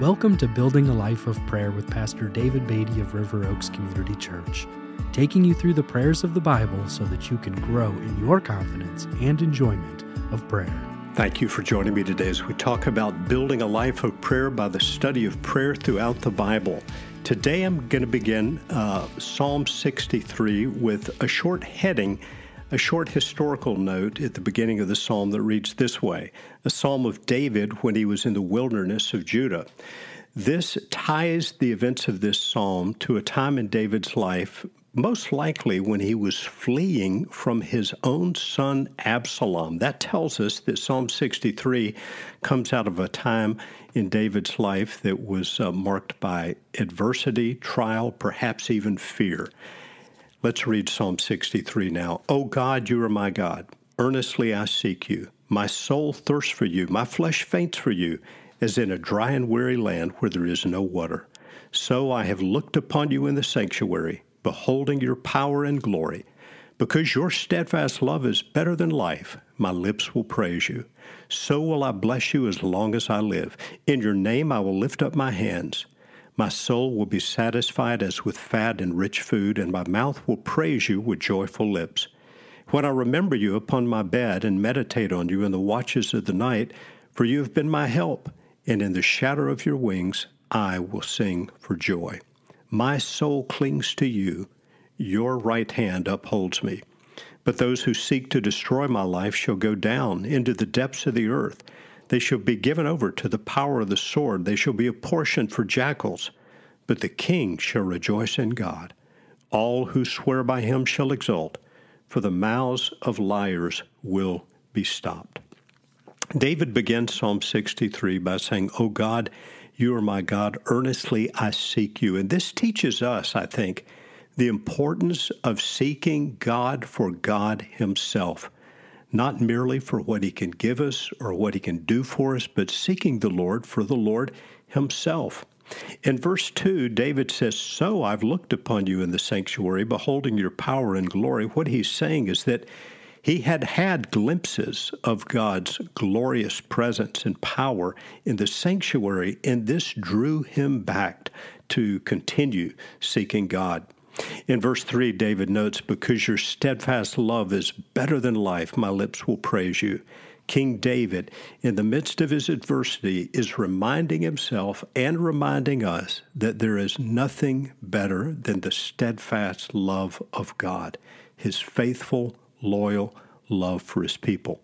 Welcome to Building a Life of Prayer with Pastor David Beatty of River Oaks Community Church, taking you through the prayers of the Bible so that you can grow in your confidence and enjoyment of prayer. Thank you for joining me today as we talk about building a life of prayer by the study of prayer throughout the Bible. Today I'm going to begin uh, Psalm 63 with a short heading a short historical note at the beginning of the psalm that reads this way a psalm of David when he was in the wilderness of Judah. This ties the events of this psalm to a time in David's life, most likely when he was fleeing from his own son Absalom. That tells us that Psalm 63 comes out of a time in David's life that was uh, marked by adversity, trial, perhaps even fear. Let's read Psalm 63 now. O God, you are my God. Earnestly I seek you. My soul thirsts for you. My flesh faints for you, as in a dry and weary land where there is no water. So I have looked upon you in the sanctuary, beholding your power and glory. Because your steadfast love is better than life, my lips will praise you. So will I bless you as long as I live. In your name I will lift up my hands. My soul will be satisfied as with fat and rich food, and my mouth will praise you with joyful lips. When I remember you upon my bed and meditate on you in the watches of the night, for you have been my help, and in the shadow of your wings I will sing for joy. My soul clings to you, your right hand upholds me. But those who seek to destroy my life shall go down into the depths of the earth. They shall be given over to the power of the sword. They shall be a portion for jackals. But the king shall rejoice in God. All who swear by him shall exult, for the mouths of liars will be stopped. David begins Psalm 63 by saying, O God, you are my God. Earnestly I seek you. And this teaches us, I think, the importance of seeking God for God Himself not merely for what He can give us or what He can do for us, but seeking the Lord for the Lord Himself. In verse 2, David says, So I've looked upon you in the sanctuary, beholding your power and glory. What he's saying is that he had had glimpses of God's glorious presence and power in the sanctuary, and this drew him back to continue seeking God. In verse 3, David notes, Because your steadfast love is better than life, my lips will praise you. King David, in the midst of his adversity, is reminding himself and reminding us that there is nothing better than the steadfast love of God, his faithful, loyal love for his people.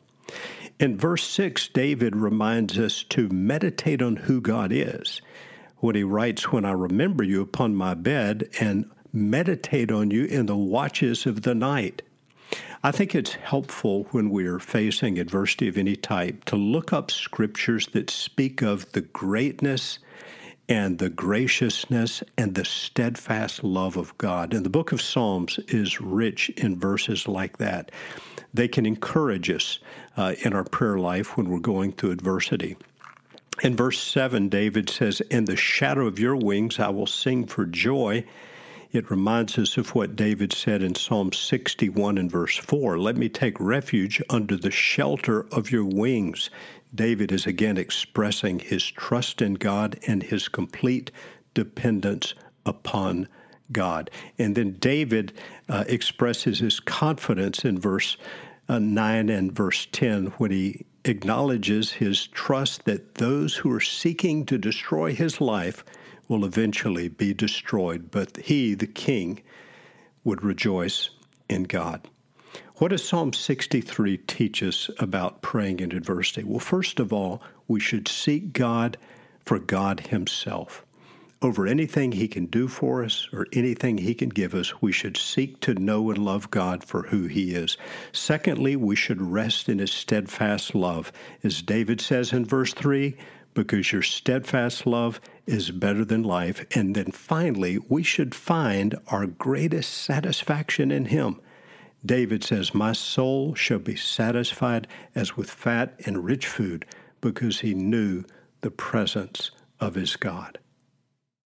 In verse 6, David reminds us to meditate on who God is. When he writes, When I remember you upon my bed and meditate on you in the watches of the night. I think it's helpful when we are facing adversity of any type to look up scriptures that speak of the greatness and the graciousness and the steadfast love of God. And the book of Psalms is rich in verses like that. They can encourage us uh, in our prayer life when we're going through adversity. In verse 7, David says, In the shadow of your wings I will sing for joy. It reminds us of what David said in Psalm 61 and verse 4 Let me take refuge under the shelter of your wings. David is again expressing his trust in God and his complete dependence upon God. And then David uh, expresses his confidence in verse uh, 9 and verse 10 when he acknowledges his trust that those who are seeking to destroy his life will eventually be destroyed, but he, the king, would rejoice in God. What does Psalm 63 teach us about praying in adversity? Well, first of all, we should seek God for God Himself. Over anything He can do for us or anything He can give us, we should seek to know and love God for who He is. Secondly, we should rest in His steadfast love. As David says in verse 3, because your steadfast love is better than life. And then finally, we should find our greatest satisfaction in Him. David says, My soul shall be satisfied as with fat and rich food, because he knew the presence of his God.